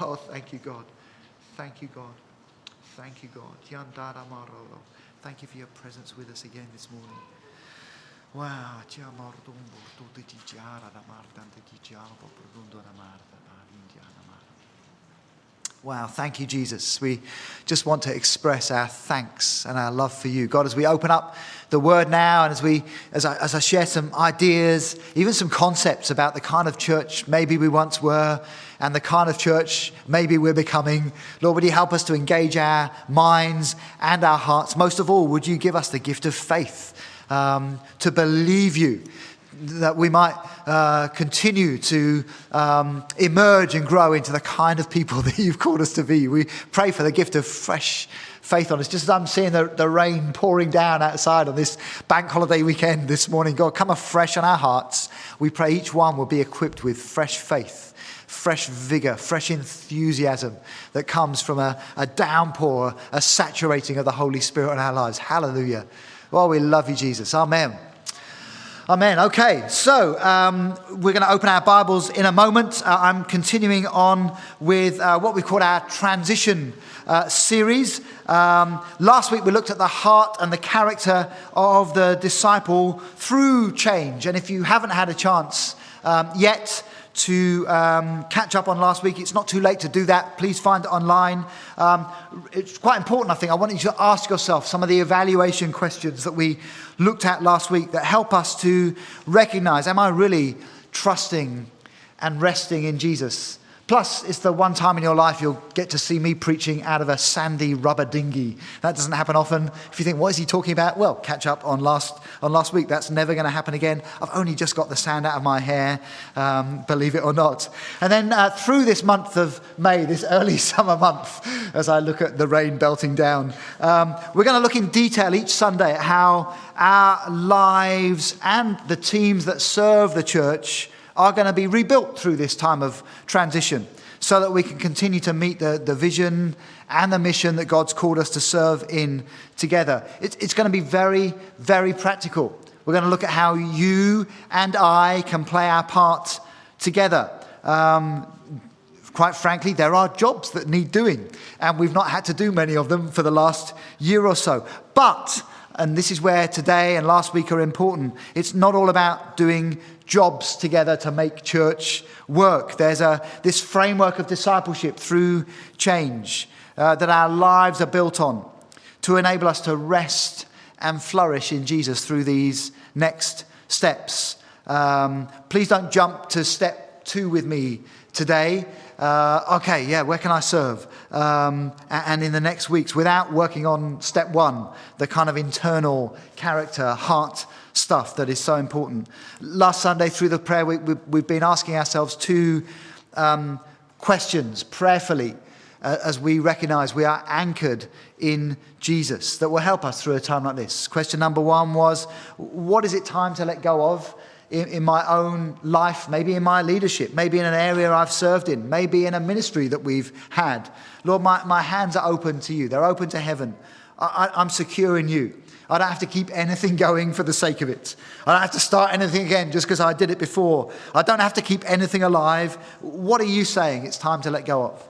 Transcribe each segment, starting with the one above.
Oh, thank you, God. Thank you, God. Thank you, God. Thank you for your presence with us again this morning. Wow. Wow, thank you, Jesus. We just want to express our thanks and our love for you. God, as we open up the word now and as, we, as, I, as I share some ideas, even some concepts about the kind of church maybe we once were and the kind of church maybe we're becoming, Lord, would you help us to engage our minds and our hearts? Most of all, would you give us the gift of faith um, to believe you? That we might uh, continue to um, emerge and grow into the kind of people that you've called us to be. We pray for the gift of fresh faith on us. Just as I'm seeing the, the rain pouring down outside on this bank holiday weekend this morning, God, come afresh on our hearts. We pray each one will be equipped with fresh faith fresh vigor, fresh enthusiasm that comes from a, a, downpour, a saturating of the Holy Spirit in our lives. Hallelujah. Well, we love you, Jesus. Amen. Amen. Okay, so um, we're going to open our Bibles in a moment. Uh, I'm continuing on with uh, what we call our transition uh, series. Um, last week we looked at the heart and the character of the disciple through change. And if you haven't had a chance um, yet, to um, catch up on last week. It's not too late to do that. Please find it online. Um, it's quite important, I think. I want you to ask yourself some of the evaluation questions that we looked at last week that help us to recognize am I really trusting and resting in Jesus? Plus, it's the one time in your life you'll get to see me preaching out of a sandy rubber dinghy. That doesn't happen often. If you think, what is he talking about? Well, catch up on last, on last week. That's never going to happen again. I've only just got the sand out of my hair, um, believe it or not. And then uh, through this month of May, this early summer month, as I look at the rain belting down, um, we're going to look in detail each Sunday at how our lives and the teams that serve the church are going to be rebuilt through this time of transition so that we can continue to meet the, the vision and the mission that God's called us to serve in together. It's, going to be very, very practical. We're going to look at how you and I can play our part together. Um, quite frankly, there are jobs that need doing, and we've not had to do many of them for the last year or so. But and this is where today and last week are important. It's not all about doing jobs together to make church work. There's a, this framework of discipleship through change uh, that our lives are built on to enable us to rest and flourish in Jesus through these next steps. Um, please don't jump to step two with me today uh, okay, yeah, where can I serve? Um, and in the next weeks, without working on step one, the kind of internal character, heart stuff that is so important. Last Sunday, through the prayer week, we've been asking ourselves two um, questions prayerfully uh, as we recognize we are anchored in Jesus that will help us through a time like this. Question number one was What is it time to let go of? In, in, my own life, maybe in my leadership, maybe in an area I've served in, maybe in a ministry that we've had. Lord, my, my hands are open to you, they're open to heaven. I, I, I'm secure in you. I don't have to keep anything going for the sake of it. I don't have to start anything again just because I did it before. I don't have to keep anything alive. What are you saying it's time to let go of?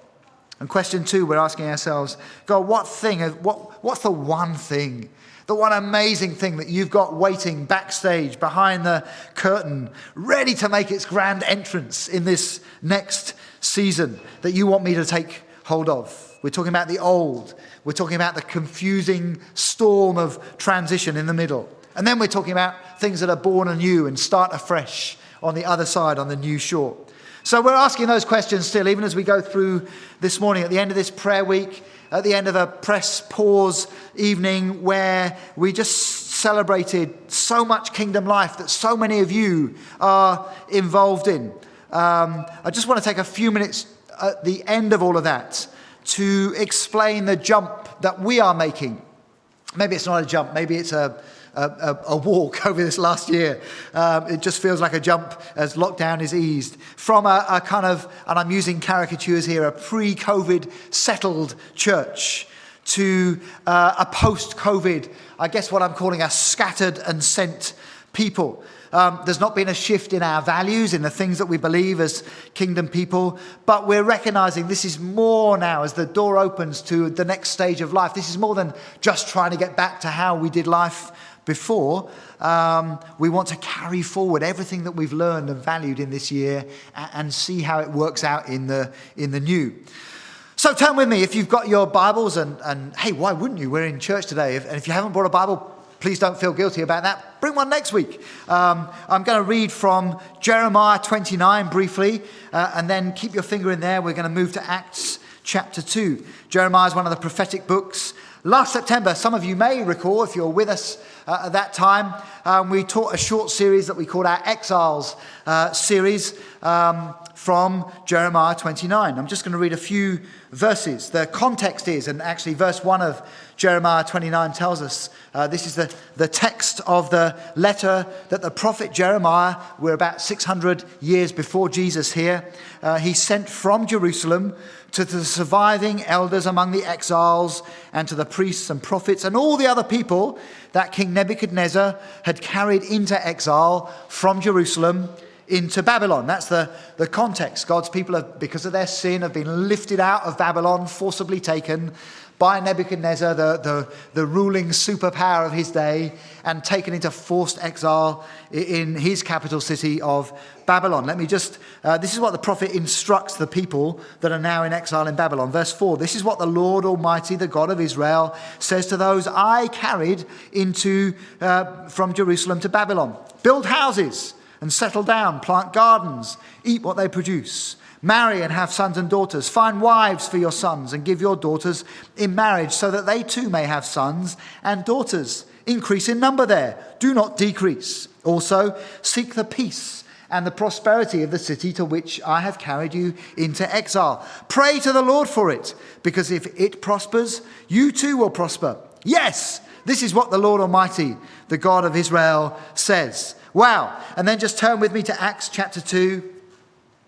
And question two, we're asking ourselves, God, what thing, what, what's the one thing the one amazing thing that you've got waiting backstage behind the curtain, ready to make its grand entrance in this next season that you want me to take hold of. We're talking about the old. We're talking about the confusing storm of transition in the middle. And then we're talking about things that are born anew and start afresh on the other side, on the new shore. So we're asking those questions still, even as we go through this morning at the end of this prayer week at the end of a press pause evening where we just celebrated so much kingdom life that so many of you are involved in. Um, I just want to take a few minutes at the end of all of that to explain the jump that we are making. Maybe it's not a jump, maybe it's a a, a, walk over this last year. Um, it just feels like a jump as lockdown is eased from a, a kind of, and I'm using caricatures here, a pre COVID settled church to uh, a post COVID, I guess what I'm calling a scattered and sent people. Um, there's not been a shift in our values, in the things that we believe as kingdom people, but we're recognizing this is more now as the door opens to the next stage of life. This is more than just trying to get back to how we did life before. Um, we want to carry forward everything that we've learned and valued in this year and, see how it works out in the, in the new. So turn with me if you've got your Bibles, and, and hey, why wouldn't you? We're in church today. If, and if you haven't brought a Bible, please don't feel guilty about that. Bring one next week. Um, I'm going to read from Jeremiah 29 briefly, uh, and then keep your finger in there. We're going to move to Acts chapter 2. Jeremiah is one of the prophetic books. Last September, some of you may recall, if you're with us uh, at that time, um, we taught a short series that we called our Exiles uh, series um, from Jeremiah 29. I'm just going to read a few verses. The context is, and actually, verse 1 of Jeremiah 29 tells us uh, this is the, the text of the letter that the prophet Jeremiah, we're about 600 years before Jesus here, uh, he sent from Jerusalem to the surviving elders among the exiles and to the priests and prophets and all the other people that King Nebuchadnezzar had carried into exile from Jerusalem into Babylon. That's the, the context. God's people, have, because of their sin, have been lifted out of Babylon, forcibly taken by Nebuchadnezzar, the, the, the ruling superpower of his day, and taken into forced exile in his capital city of Babylon. Let me just, uh, this is what the prophet instructs the people that are now in exile in Babylon. Verse 4 This is what the Lord Almighty, the God of Israel, says to those I carried into, uh, from Jerusalem to Babylon build houses and settle down, plant gardens, eat what they produce. Marry and have sons and daughters. Find wives for your sons and give your daughters in marriage so that they too may have sons and daughters. Increase in number there, do not decrease. Also, seek the peace and the prosperity of the city to which I have carried you into exile. Pray to the Lord for it, because if it prospers, you too will prosper. Yes, this is what the Lord Almighty, the God of Israel, says. Wow. And then just turn with me to Acts chapter 2.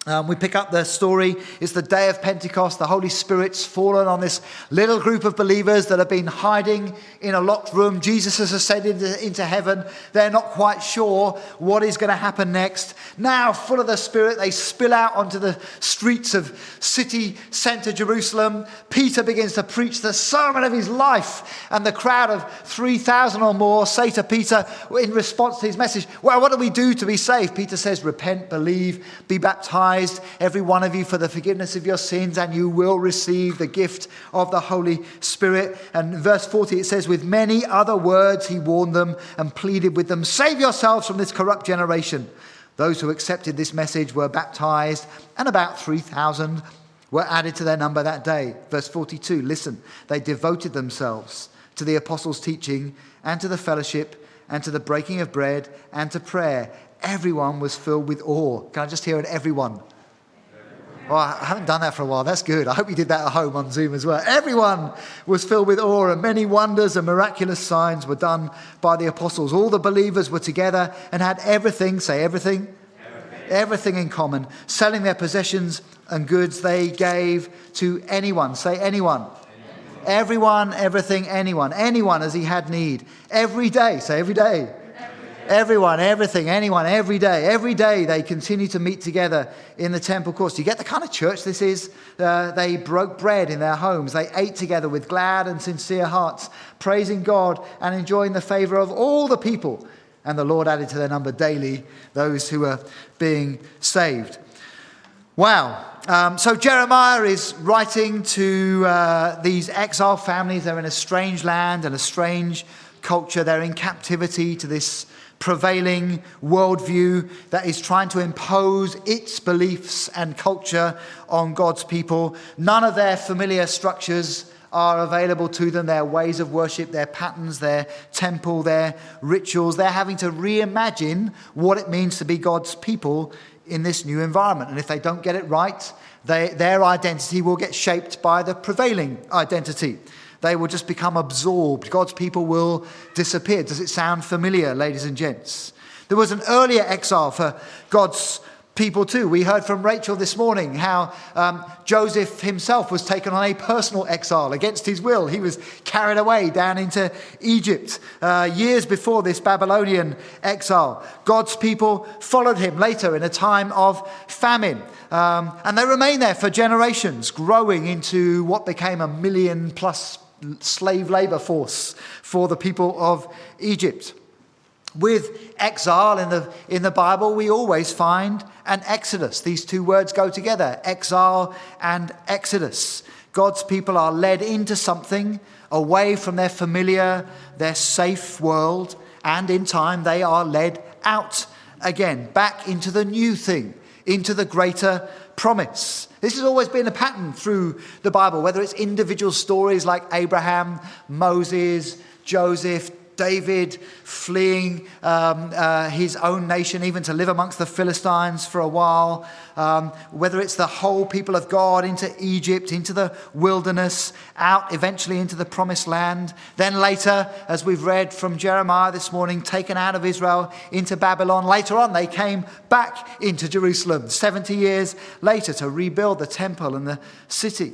Um, we pick up the story. It's the day of Pentecost. The Holy Spirit's fallen on this little group of believers that have been hiding in a locked room. Jesus has ascended into heaven. They're not quite sure what is going to happen next. Now, full of the Spirit, they spill out onto the streets of city center Jerusalem. Peter begins to preach the sermon of his life, and the crowd of 3,000 or more say to Peter in response to his message, Well, what do we do to be saved? Peter says, Repent, believe, be baptized baptized, every one of you, for the forgiveness of your sins, and you will receive the gift of the Holy Spirit. And verse 40, it says, With many other words, he warned them and pleaded with them, Save yourselves from this corrupt generation. Those who accepted this message were baptized, and about 3,000 were added to their number that day. Verse 42, listen, they devoted themselves to the apostles' teaching and to the fellowship and to the breaking of bread and to prayer everyone was filled with awe. Can I just hear it? Everyone. Well, I haven't done that for a while. That's good. I hope you did that at home on Zoom as well. Everyone was filled with awe, and many wonders and miraculous signs were done by the apostles. All the believers were together and had everything, say everything, everything, everything in common. Selling their possessions and goods they gave to anyone, say anyone. Everyone, everything, anyone. Anyone as he had need. Every day, say every day. Everyone, everything, anyone, every day. Every day they continue to meet together in the temple courts. Do you get the kind of church this is? Uh, they broke bread in their homes. They ate together with glad and sincere hearts, praising God and enjoying the favor of all the people. And the Lord added to their number daily those who were being saved. Wow. Um, so Jeremiah is writing to uh, these exile families. They're in a strange land and a strange culture. They're in captivity to this prevailing worldview that is trying to impose its beliefs and culture on God's people. None of their familiar structures are available to them their ways of worship, their patterns, their temple, their rituals. They're having to reimagine what it means to be God's people in this new environment. And if they don't get it right, they, their identity will get shaped by the prevailing identity. They will just become absorbed. God's people will disappear. Does it sound familiar, ladies and gents? There was an earlier exile for God's people too. We heard from Rachel this morning how um, Joseph himself was taken on a personal exile against his will. He was carried away down into Egypt uh, years before this Babylonian exile. God's people followed him later in a time of famine. Um, and they remained there for generations, growing into what became a million plus slave labor force for the people of Egypt. With exile in the, in the Bible, we always find an exodus. These two words go together exile and exodus. God's people are led into something away from their familiar, their safe world, and in time they are led out again, back into the new thing, into the greater promise. This has always been a pattern through the Bible, whether it's individual stories like Abraham, Moses, Joseph, David fleeing um, uh, his own nation, even to live amongst the Philistines for a while, um, whether it's the whole people of God into Egypt, into the wilderness, out eventually into the promised land. Then later, as we've read from Jeremiah this morning, taken out of Israel into Babylon. Later on, they came back into Jerusalem 70 years later to rebuild the temple and the city.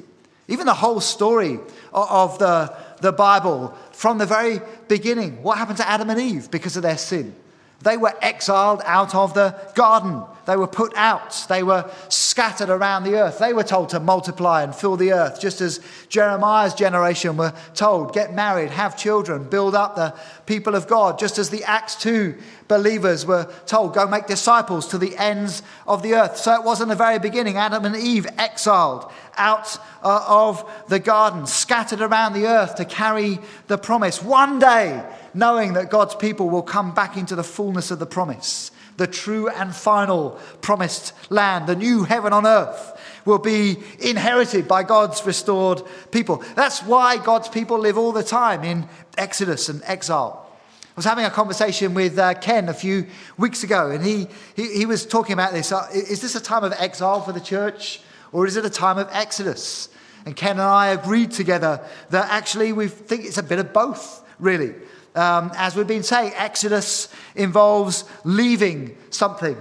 Even the whole story of the, the Bible from the very beginning. What happened to Adam and Eve because of their sin? They were exiled out of the garden. They were put out. They were scattered around the earth. They were told to multiply and fill the earth, just as Jeremiah's generation were told get married, have children, build up the people of God, just as the Acts 2 believers were told go make disciples to the ends of the earth. So it was in the very beginning Adam and Eve exiled out uh, of the garden, scattered around the earth to carry the promise. One day, knowing that God's people will come back into the fullness of the promise, the true and final promised land, the new heaven on earth will be inherited by God's restored people. That's why God's people live all the time in exodus and exile. I was having a conversation with uh, Ken a few weeks ago, and he, he, he was talking about this. Uh, is this a time of exile for the church, or is it a time of exodus? And Ken and I agreed together that actually we think it's a bit of both, really. Um, as we've been saying, Exodus involves leaving something,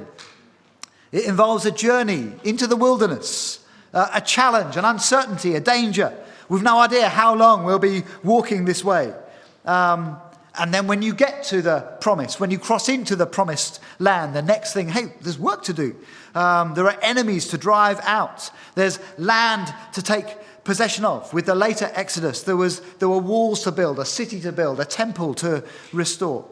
it involves a journey into the wilderness, uh, a challenge, an uncertainty, a danger. We've no idea how long we'll be walking this way. Um, and then when you get to the promise, when you cross into the promised land, the next thing, hey, there's work to do. Um, there are enemies to drive out. There's land to take possession of. With the later Exodus, there, was, there were walls to build, a city to build, a temple to restore.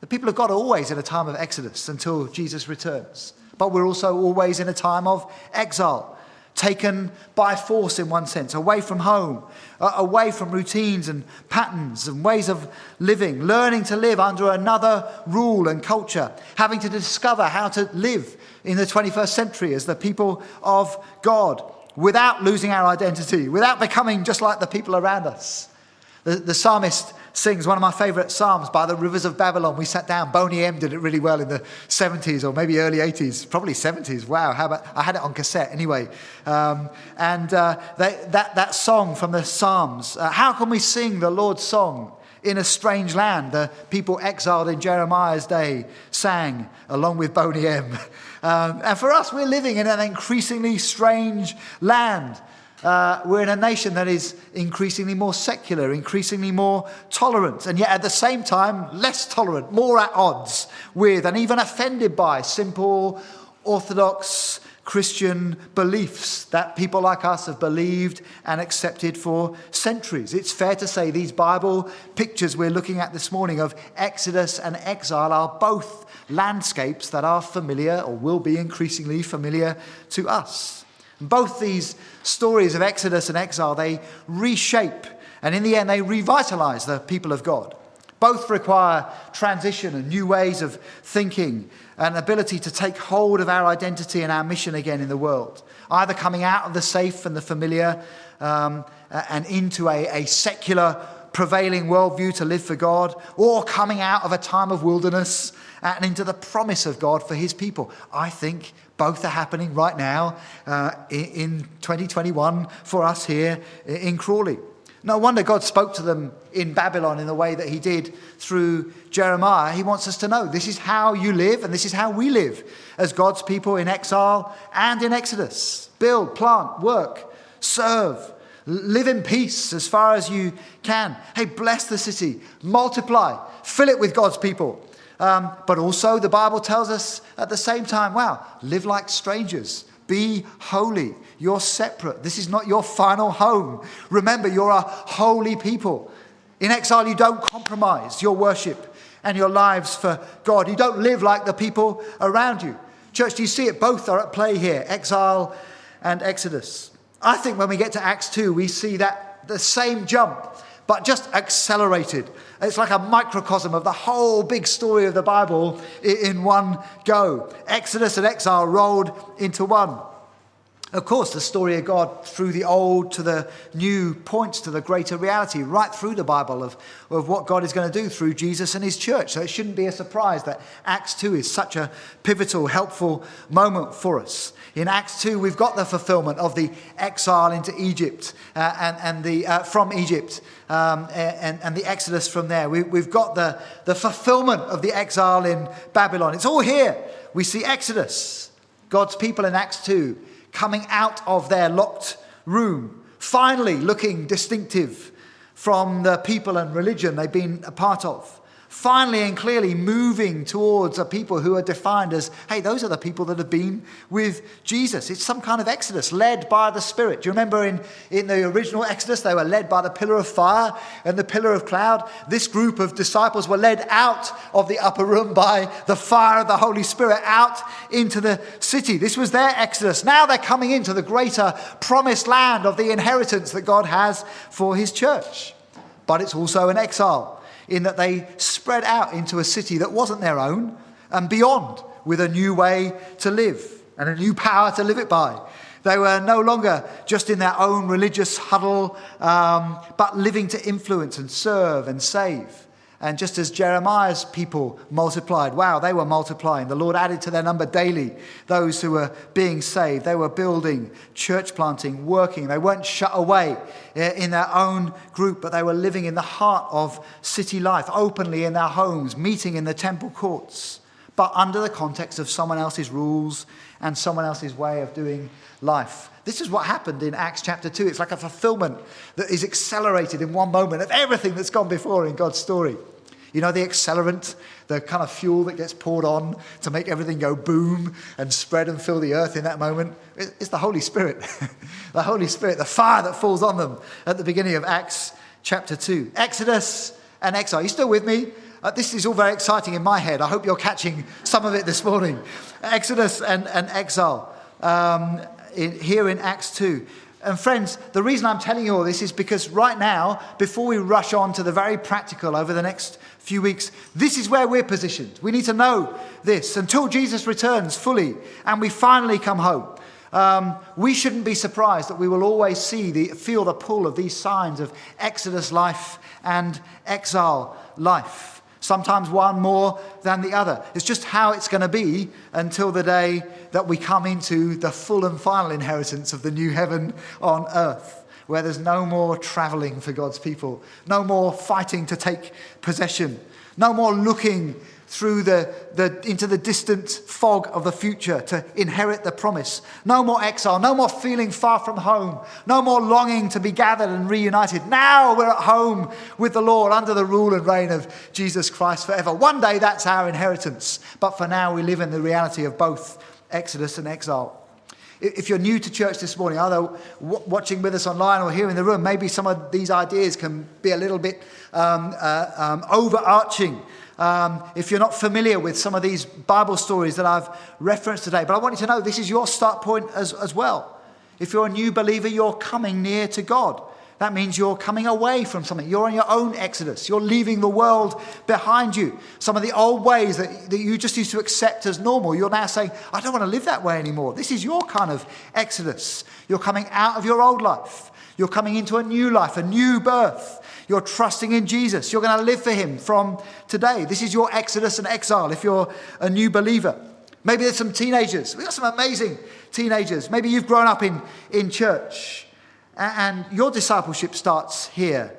The people of God are always in a time of Exodus until Jesus returns. But we're also always in a time of exile, taken by force in one sense, away from home, uh, away from routines and patterns and ways of living, learning to live under another rule and culture, having to discover how to live in the 21st century as the people of God without losing our identity, without becoming just like the people around us. The, the psalmist sings one of my favorite psalms by the rivers of Babylon. We sat down, Boney M did it really well in the 70s or maybe early 80s, probably 70s. Wow, how about, I had it on cassette anyway. Um, and uh, they, that, that song from the Psalms, uh, how can we sing the Lord's song in a strange land? The people exiled in Jeremiah's day sang along with Boney M. Um, and for us, we're living in an increasingly strange land. Uh, we're in a nation that is increasingly more secular, increasingly more tolerant, and yet at the same time, less tolerant, more at odds with, and even offended by simple, orthodox Christian beliefs that people like us have believed and accepted for centuries. It's fair to say these Bible pictures we're looking at this morning of Exodus and exile are both landscapes that are familiar or will be increasingly familiar to us. Both these stories of Exodus and exile, they reshape and in the end they revitalize the people of God. Both require transition and new ways of thinking and ability to take hold of our identity and our mission again in the world. Either coming out of the safe and the familiar um, and into a, a secular prevailing worldview to live for God, or coming out of a time of wilderness and into the promise of God for his people. I think both are happening right now uh, in 2021 for us here in Crawley. No wonder God spoke to them in Babylon in the way that he did through Jeremiah. He wants us to know this is how you live and this is how we live as God's people in exile and in Exodus. Build, plant, work, serve, live in peace as far as you can. Hey, bless the city, multiply, fill it with God's people. Um, but also, the Bible tells us at the same time, wow, live like strangers, be holy. You're separate. This is not your final home. Remember, you're a holy people. In exile, you don't compromise your worship and your lives for God. You don't live like the people around you. Church, do you see it? Both are at play here exile and Exodus. I think when we get to Acts 2, we see that the same jump, but just accelerated. It's like a microcosm of the whole big story of the Bible in one go. Exodus and exile rolled into one. Of course, the story of God through the old to the new points to the greater reality right through the Bible of, of what God is going to do through Jesus and his church. So it shouldn't be a surprise that Acts 2 is such a pivotal, helpful moment for us. In Acts 2, we've got the fulfillment of the exile into Egypt uh, and, and the, uh, from Egypt um, and, and the exodus from there. We, we've got the, the fulfillment of the exile in Babylon. It's all here. We see Exodus, God's people in Acts 2 coming out of their locked room, finally looking distinctive from the people and religion they've been a part of finally and clearly moving towards a people who are defined as, hey, those are the people that have been with Jesus. It's some kind of exodus led by the Spirit. Do you remember in, in the original Exodus, they were led by the pillar of fire and the pillar of cloud? This group of disciples were led out of the upper room by the fire of the Holy Spirit out into the city. This was their exodus. Now they're coming into the greater promised land of the inheritance that God has for his church. But it's also an exile in that they spread out into a city that wasn't their own and beyond with a new way to live and a new power to live it by. They were no longer just in their own religious huddle, um, but living to influence and serve and save. And just as Jeremiah's people multiplied, wow, they were multiplying. The Lord added to their number daily those who were being saved. They were building, church planting, working. They weren't shut away eh, in their own group, but they were living in the heart of city life, openly in their homes, meeting in the temple courts, but under the context of someone else's rules and someone else's way of doing life. This is what happened in Acts chapter 2. It's like a fulfillment that is accelerated in one moment of everything that's gone before in God's story. You know, the accelerant, the kind of fuel that gets poured on to make everything go boom and spread and fill the earth in that moment? It's the Holy Spirit. the Holy Spirit, the fire that falls on them at the beginning of Acts chapter 2. Exodus and exile. Are you still with me? Uh, this is all very exciting in my head. I hope you're catching some of it this morning. Exodus and, and exile. Um, in, here in Acts 2. And friends, the reason I'm telling you all this is because right now, before we rush on to the very practical over the next few weeks, this is where we're positioned. We need to know this until Jesus returns fully and we finally come home. Um, we shouldn't be surprised that we will always see the, feel the pull of these signs of Exodus life and exile life sometimes one more than the other. It's just how it's going to be until the day that we come into the full and final inheritance of the new heaven on earth, where there's no more traveling for God's people, no more fighting to take possession, no more looking through the, the, into the distant fog of the future to inherit the promise. No more exile, no more feeling far from home, no more longing to be gathered and reunited. Now we're at home with the Lord under the rule and reign of Jesus Christ forever. One day that's our inheritance, but for now we live in the reality of both Exodus and exile. If you're new to church this morning, either watching with us online or here in the room, maybe some of these ideas can be a little bit um, uh, um, overarching um, if you're not familiar with some of these Bible stories that I've referenced today. But I want you to know this is your start point as, as well. If you're a new believer, you're coming near to God. That means you're coming away from something. You're on your own exodus. You're leaving the world behind you. Some of the old ways that, that you just used to accept as normal, you're now saying, I don't want to live that way anymore. This is your kind of exodus. You're coming out of your old life. You're coming into a new life, a new birth. You're trusting in Jesus. You're going to live for Him from today. This is your exodus and exile if you're a new believer. Maybe there's some teenagers. We've got some amazing teenagers. Maybe you've grown up in, in church And your discipleship starts here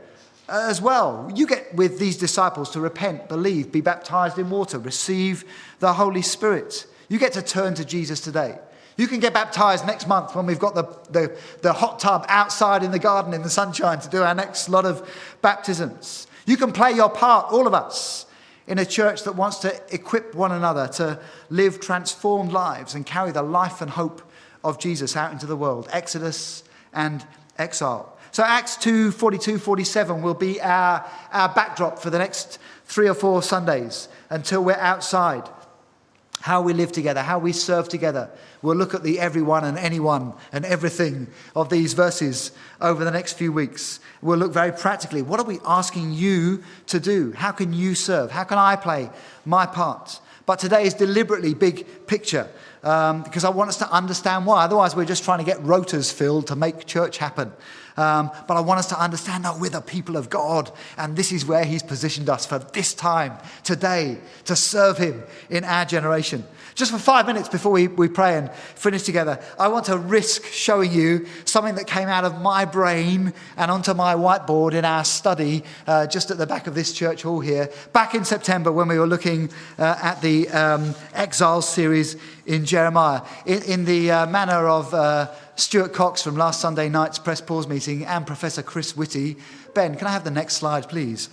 as well. You get with these disciples to repent, believe, be baptized in water, receive the Holy Spirit. You get to turn to Jesus today. You can get baptized next month when we've got the, the, the, hot tub outside in the garden in the sunshine to do our next lot of baptisms. You can play your part, all of us, in a church that wants to equip one another to live transformed lives and carry the life and hope of Jesus out into the world. Exodus and exile. So Acts 2 42 47 will be our, our backdrop for the next three or four Sundays until we're outside. How we live together, how we serve together. We'll look at the everyone and anyone and everything of these verses over the next few weeks. We'll look very practically. What are we asking you to do? How can you serve? How can I play my part? But today is deliberately big picture um, because I want us to understand why. Otherwise, we're just trying to get rotas filled to make church happen. Um, but I want us to understand that we're the people of God, and this is where He's positioned us for this time, today, to serve Him in our generation. Just for five minutes before we, we pray and finish together, I want to risk showing you something that came out of my brain and onto my whiteboard in our study uh, just at the back of this church hall here, back in September when we were looking uh, at the um, Exile series in Jeremiah, in, in the uh, manner of uh, Stuart Cox from last Sunday night's press pause meeting and Professor Chris Whitty. Ben, can I have the next slide, please?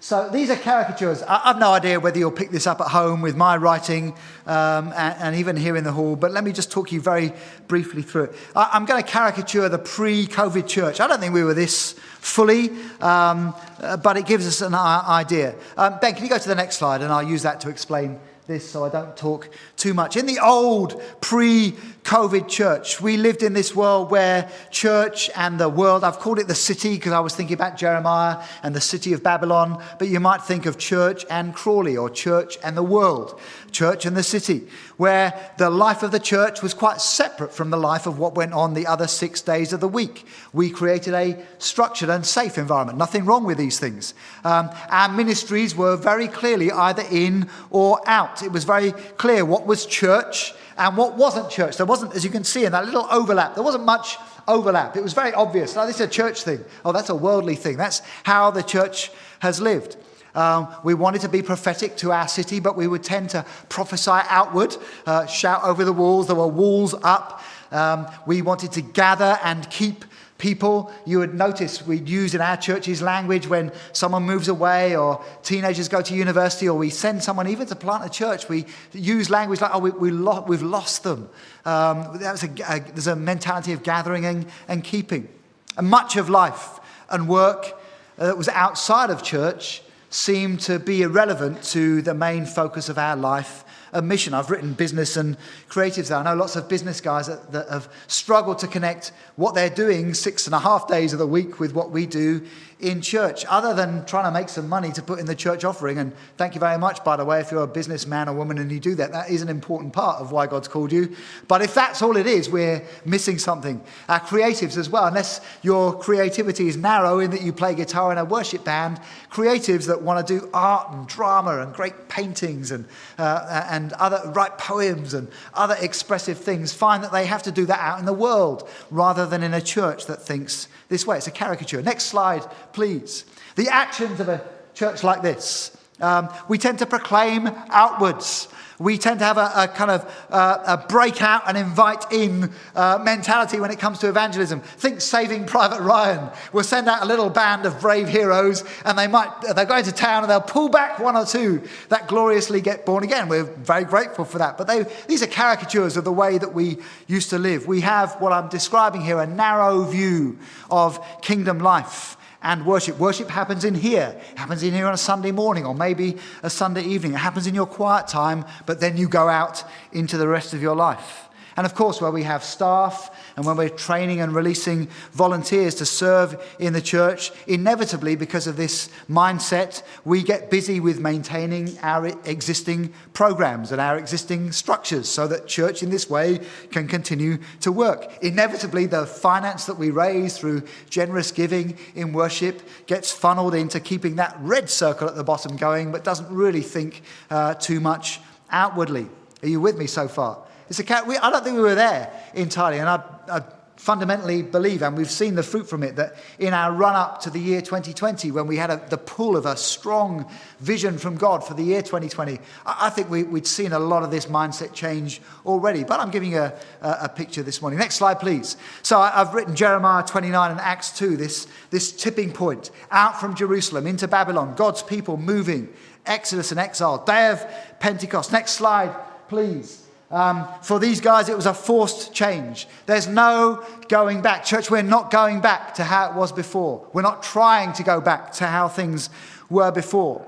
So these are caricatures. I've no idea whether you'll pick this up at home with my writing um, and, and, even here in the hall, but let me just talk you very briefly through it. I, am going to caricature the pre COVID church. I don't think we were this fully, um, uh, but it gives us an idea. Um, ben, can you go to the next slide and I'll use that to explain this so I don't talk too much. In the old pre COVID church, we lived in this world where church and the world, I've called it the city because I was thinking about Jeremiah and the city of Babylon, but you might think of church and Crawley or church and the world, church and the city, where the life of the church was quite separate from the life of what went on the other six days of the week. We created a structured and safe environment. Nothing wrong with these things. Um, our ministries were very clearly either in or out. It was very clear what was church and what wasn't church. There wasn't, as you can see in that little overlap, there wasn't much overlap. It was very obvious. Now, this is a church thing. Oh, that's a worldly thing. That's how the church has lived. Um, we wanted to be prophetic to our city, but we would tend to prophesy outward, uh, shout over the walls. There were walls up. Um, we wanted to gather and keep people. You would notice we'd use in our church's language when someone moves away or teenagers go to university or we send someone even to plant a church. We use language like, oh, we, we lo- we've lost them. Um, a, a, there's a mentality of gathering and, and keeping. And much of life and work uh, that was outside of church seemed to be irrelevant to the main focus of our life a mission. I've written business and creatives there. I know lots of business guys that, that have struggled to connect what they're doing six and a half days of the week with what we do in church, other than trying to make some money to put in the church offering. And thank you very much, by the way, if you're a businessman or woman and you do that. That is an important part of why God's called you. But if that's all it is, we're missing something. Our creatives as well, unless your creativity is narrow in that you play guitar in a worship band, creatives that want to do art and drama and great paintings and, uh, and other, write poems and other expressive things find that they have to do that out in the world rather than in a church that thinks this way. It's a caricature. Next slide, please. The actions of a church like this. Um, we tend to proclaim outwards. We tend to have a, a kind of uh, a breakout and invite in uh, mentality when it comes to evangelism. Think Saving Private Ryan. We'll send out a little band of brave heroes, and they might they're going to town and they'll pull back one or two that gloriously get born again. We're very grateful for that. But they, these are caricatures of the way that we used to live. We have what I'm describing here a narrow view of kingdom life and worship. Worship happens in here, it happens in here on a Sunday morning or maybe a Sunday evening. It happens in your quiet time, but then you go out into the rest of your life. And of course, where we have staff and when we're training and releasing volunteers to serve in the church, inevitably, because of this mindset, we get busy with maintaining our existing programs and our existing structures so that church in this way can continue to work. Inevitably, the finance that we raise through generous giving in worship gets funneled into keeping that red circle at the bottom going, but doesn't really think uh, too much outwardly. Are you with me so far? It's a cat. We, I don't think we were there entirely, and I, I fundamentally believe, and we've seen the fruit from it, that in our run up to the year 2020, when we had a, the pull of a strong vision from God for the year 2020, I, I think we, would seen a lot of this mindset change already. But I'm giving you a, a, a picture this morning. Next slide, please. So I, I've written Jeremiah 29 and Acts 2, this, this tipping point out from Jerusalem into Babylon, God's people moving, Exodus and exile, day of Pentecost. Next slide, please. Um, for these guys, it was a forced change. There's no going back. Church, we're not going back to how it was before. We're not trying to go back to how things were before.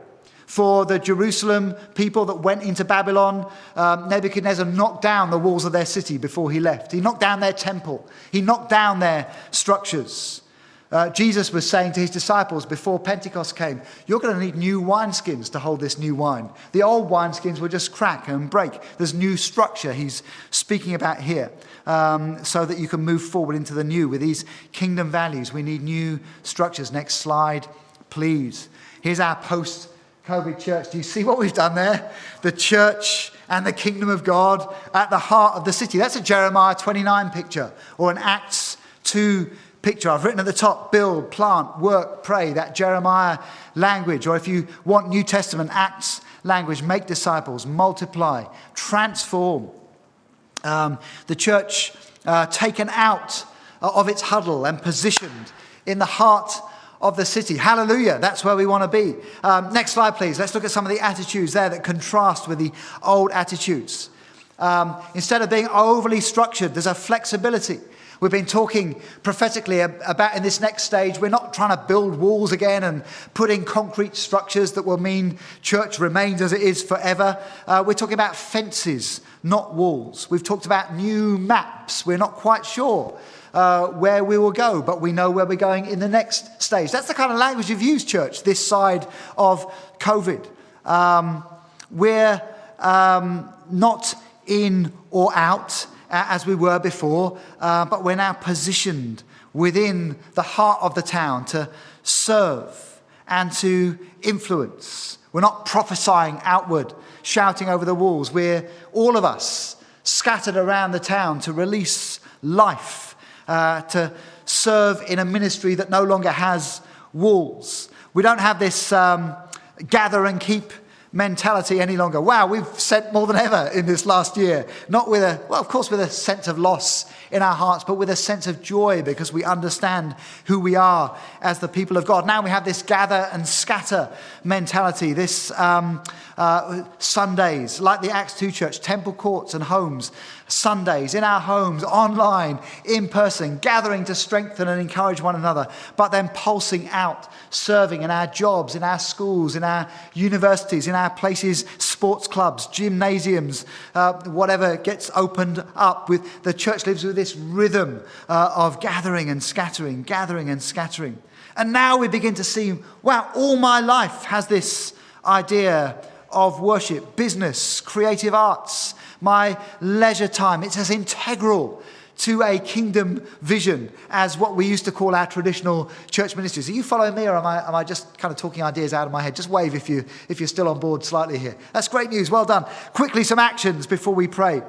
For the Jerusalem people that went into Babylon, um, Nebuchadnezzar knocked down the walls of their city before he left. He knocked down their temple, he knocked down their structures. Uh, Jesus was saying to his disciples before Pentecost came, You're going to need new wineskins to hold this new wine. The old wineskins will just crack and break. There's new structure he's speaking about here um, so that you can move forward into the new. With these kingdom values, we need new structures. Next slide, please. Here's our post COVID church. Do you see what we've done there? The church and the kingdom of God at the heart of the city. That's a Jeremiah 29 picture or an Acts 2 picture. I've written at the top build, plant, work, pray, that Jeremiah language. Or if you want New Testament, Acts language, make disciples, multiply, transform. Um, the church uh, taken out of its huddle and positioned in the heart of the city. Hallelujah. That's where we want to be. Um, next slide, please. Let's look at some of the attitudes there that contrast with the old attitudes. Um, instead of being overly structured, there's a flexibility. We've been talking prophetically about in this next stage, we're not trying to build walls again and put in concrete structures that will mean church remains as it is forever. Uh, we're talking about fences, not walls. We've talked about new maps. We're not quite sure uh, where we will go, but we know where we're going in the next stage. That's the kind of language you've used, church, this side of COVID. Um, we're um, not in or out as we were before, uh, but we're now positioned within the heart of the town to serve and to influence. We're not prophesying outward, shouting over the walls. We're all of us scattered around the town to release life, uh, to serve in a ministry that no longer has walls. We don't have this um, gather and keep mentality any longer. Wow, we've sent more than ever in this last year. Not with a, well, of course, with a sense of loss in our hearts, but with a sense of joy because we understand who we are as the people of God. Now we have this gather and scatter mentality, this um, uh, Sundays, like the Acts 2 church, temple courts and homes, Sundays in our homes, online, in person, gathering to strengthen and encourage one another, but then pulsing out, serving in our jobs, in our schools, in our universities, in our places, sports clubs, gymnasiums, uh, whatever gets opened up with the church lives with this rhythm uh, of gathering and scattering, gathering and scattering. And now we begin to see, wow, all my life has this idea of worship, business, creative arts, my leisure time. It's as integral to a kingdom vision as what we used to call our traditional church ministries. Are you following me or am I, am I just kind of talking ideas out of my head? Just wave if, you, if you're still on board slightly here. That's great news. Well done. Quickly, some actions before we pray.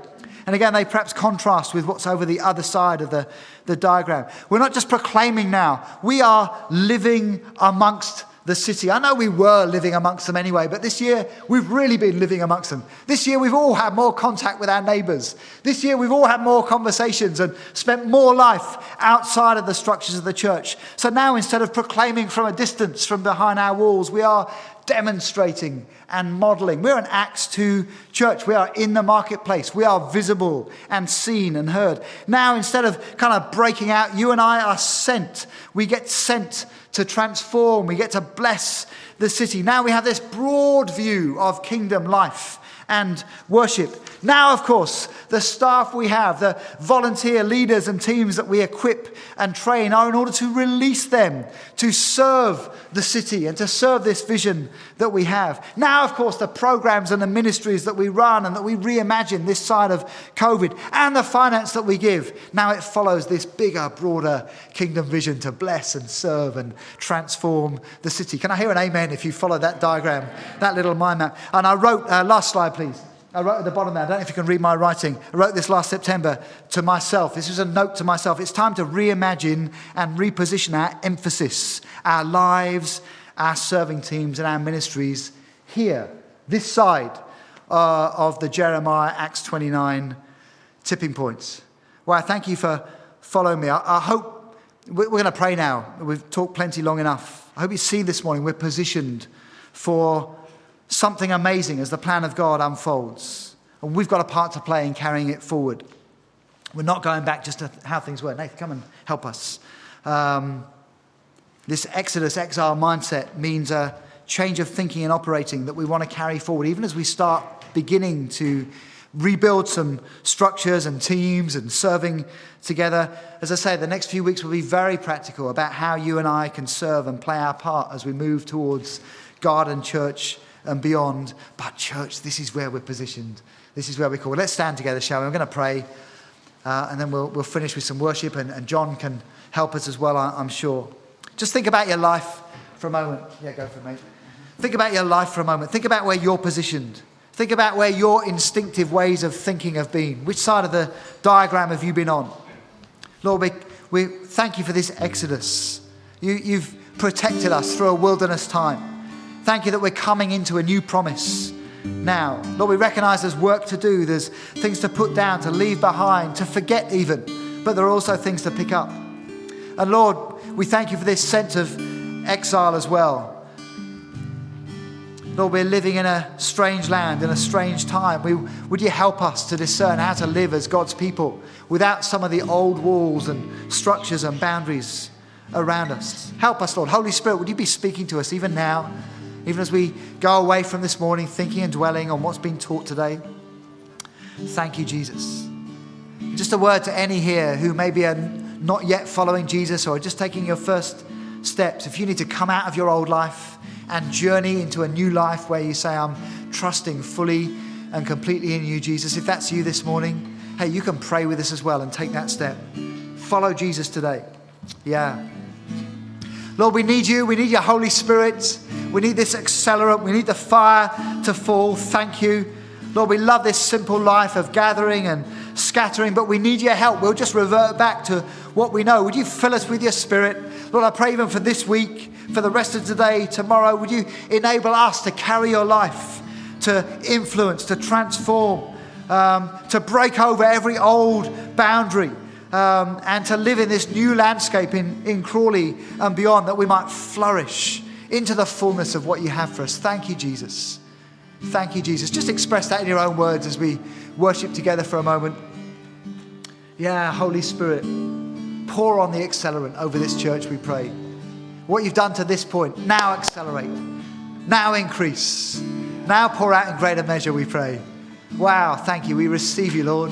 And again, they perhaps contrast with what's over the other side of the, the diagram. We're not just proclaiming now, we are living amongst the city. I know we were living amongst them anyway, but this year we've really been living amongst them. This year we've all had more contact with our neighbours. This year we've all had more conversations and spent more life outside of the structures of the church. So now instead of proclaiming from a distance from behind our walls, we are demonstrating and modeling. We're an Acts 2 church. We are in the marketplace. We are visible and seen and heard. Now, instead of kind of breaking out, you and I are sent. We get sent to transform. We get to bless the city. Now we have this broad view of kingdom life and worship. Now, of course, the staff we have, the volunteer leaders and teams that we equip and train are in order to release them to serve the city and to serve this vision that we have. Now, of course, the programs and the ministries that we run and that we reimagine this side of COVID and the finance that we give, now it follows this bigger, broader kingdom vision to bless and serve and transform the city. Can I hear an amen if you follow that diagram, that little mind map? And I wrote, uh, last slide, please. I wrote at the bottom there, I don't know if you can read my writing. I wrote this last September to myself. This was a note to myself. It's time to reimagine and reposition our emphasis, our lives, our serving teams, and our ministries here, this side uh, of the Jeremiah Acts 29 tipping points. Well, I thank you for following me. I, I hope we're going to pray now. We've talked plenty long enough. I hope you see this morning we're positioned for something amazing as the plan of God unfolds. And we've got a part to play in carrying it forward. We're not going back just to how things were. Nathan, come and help us. Um, this Exodus exile mindset means a change of thinking and operating that we want to carry forward, even as we start beginning to rebuild some structures and teams and serving together. As I say, the next few weeks will be very practical about how you and I can serve and play our part as we move towards and church and beyond. But, church, this is where we're positioned. This is where we're called. Let's stand together, shall we? I'm going to pray, uh, and then we'll, we'll finish with some worship, and, and John can help us as well, I'm sure. Just think about your life for a moment. Yeah, go for it, mate. Think about your life for a moment. Think about where you're positioned. Think about where your instinctive ways of thinking have been. Which side of the diagram have you been on? Lord, we, we thank you for this exodus. You, you've protected us through a wilderness time. Thank you that we're coming into a new promise now. Lord, we recognize there's work to do, there's things to put down, to leave behind, to forget even, but there are also things to pick up. And Lord, we thank you for this sense of exile as well. Lord, we're living in a strange land, in a strange time. We, would you help us to discern how to live as God's people without some of the old walls and structures and boundaries around us? Help us, Lord. Holy Spirit, would you be speaking to us even now, even as we go away from this morning thinking and dwelling on what's been taught today? Thank you, Jesus. Just a word to any here who maybe are not yet following Jesus or just taking your first steps. If you need to come out of your old life, and journey into a new life where you say, I'm trusting fully and completely in you, Jesus. If that's you this morning, hey, you can pray with us as well and take that step. Follow Jesus today. Yeah. Lord, we need you. We need your Holy Spirit. We need this accelerant. We need the fire to fall. Thank you. Lord, we love this simple life of gathering and scattering, but we need your help. We'll just revert back to what we know. Would you fill us with your spirit? Lord, I pray even for this week for the rest of today, tomorrow. Would you enable us to carry your life, to influence, to transform, um, to break over every old boundary, um, and to live in this new landscape in, in Crawley and beyond, that we might flourish into the fullness of what you have for us. Thank you, Jesus. Thank you, Jesus. Just express that in your own words as we worship together for a moment. Yeah, Holy Spirit, pour on the accelerant over this church, we pray. What you've done to this point, now accelerate, now increase, now pour out in greater measure, we pray. Wow, thank you. We receive you, Lord.